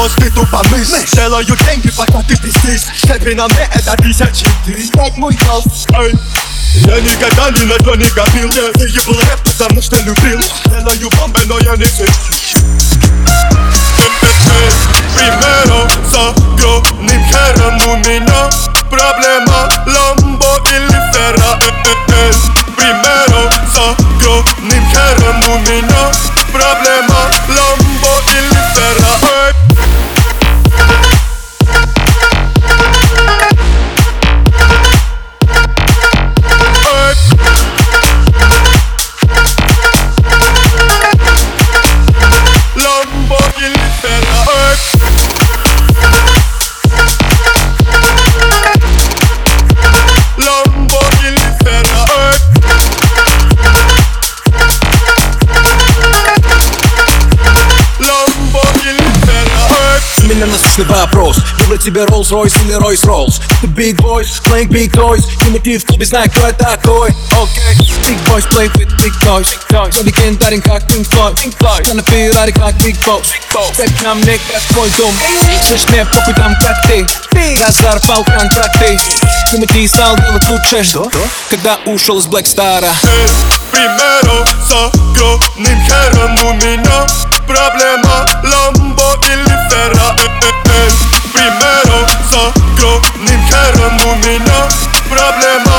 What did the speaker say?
Samolot mózgy tu pomysł Strzelają dźwięki, płakaty pistys Ślepy na mnie, eta dziesięć Jak mój host, ej Я никогда ни на то не говорил Ты ебал рэп, потому что любил Делаю бомбы, но я не сыщу Primero с огромным хером у меня Проблема Lambo или Ferrari Primero У меня насущный вопрос Выбрать тебе Rolls-Royce или Royce-Rolls Ты big boys, playing big toys И мотив в клубе знаю, кто я такой Окей Big boys play with big toys Я легендарен как Pink Floyd Я на Феррари как Big Boss Степ на мне как твой дом Слышь, мне похуй там как ты Разорвал контракты Тимати стал делать лучше Когда ушел из Black Star'а Primero с огромным хером у меня Проблема primero, solo jo, ni quiero muminos problemas.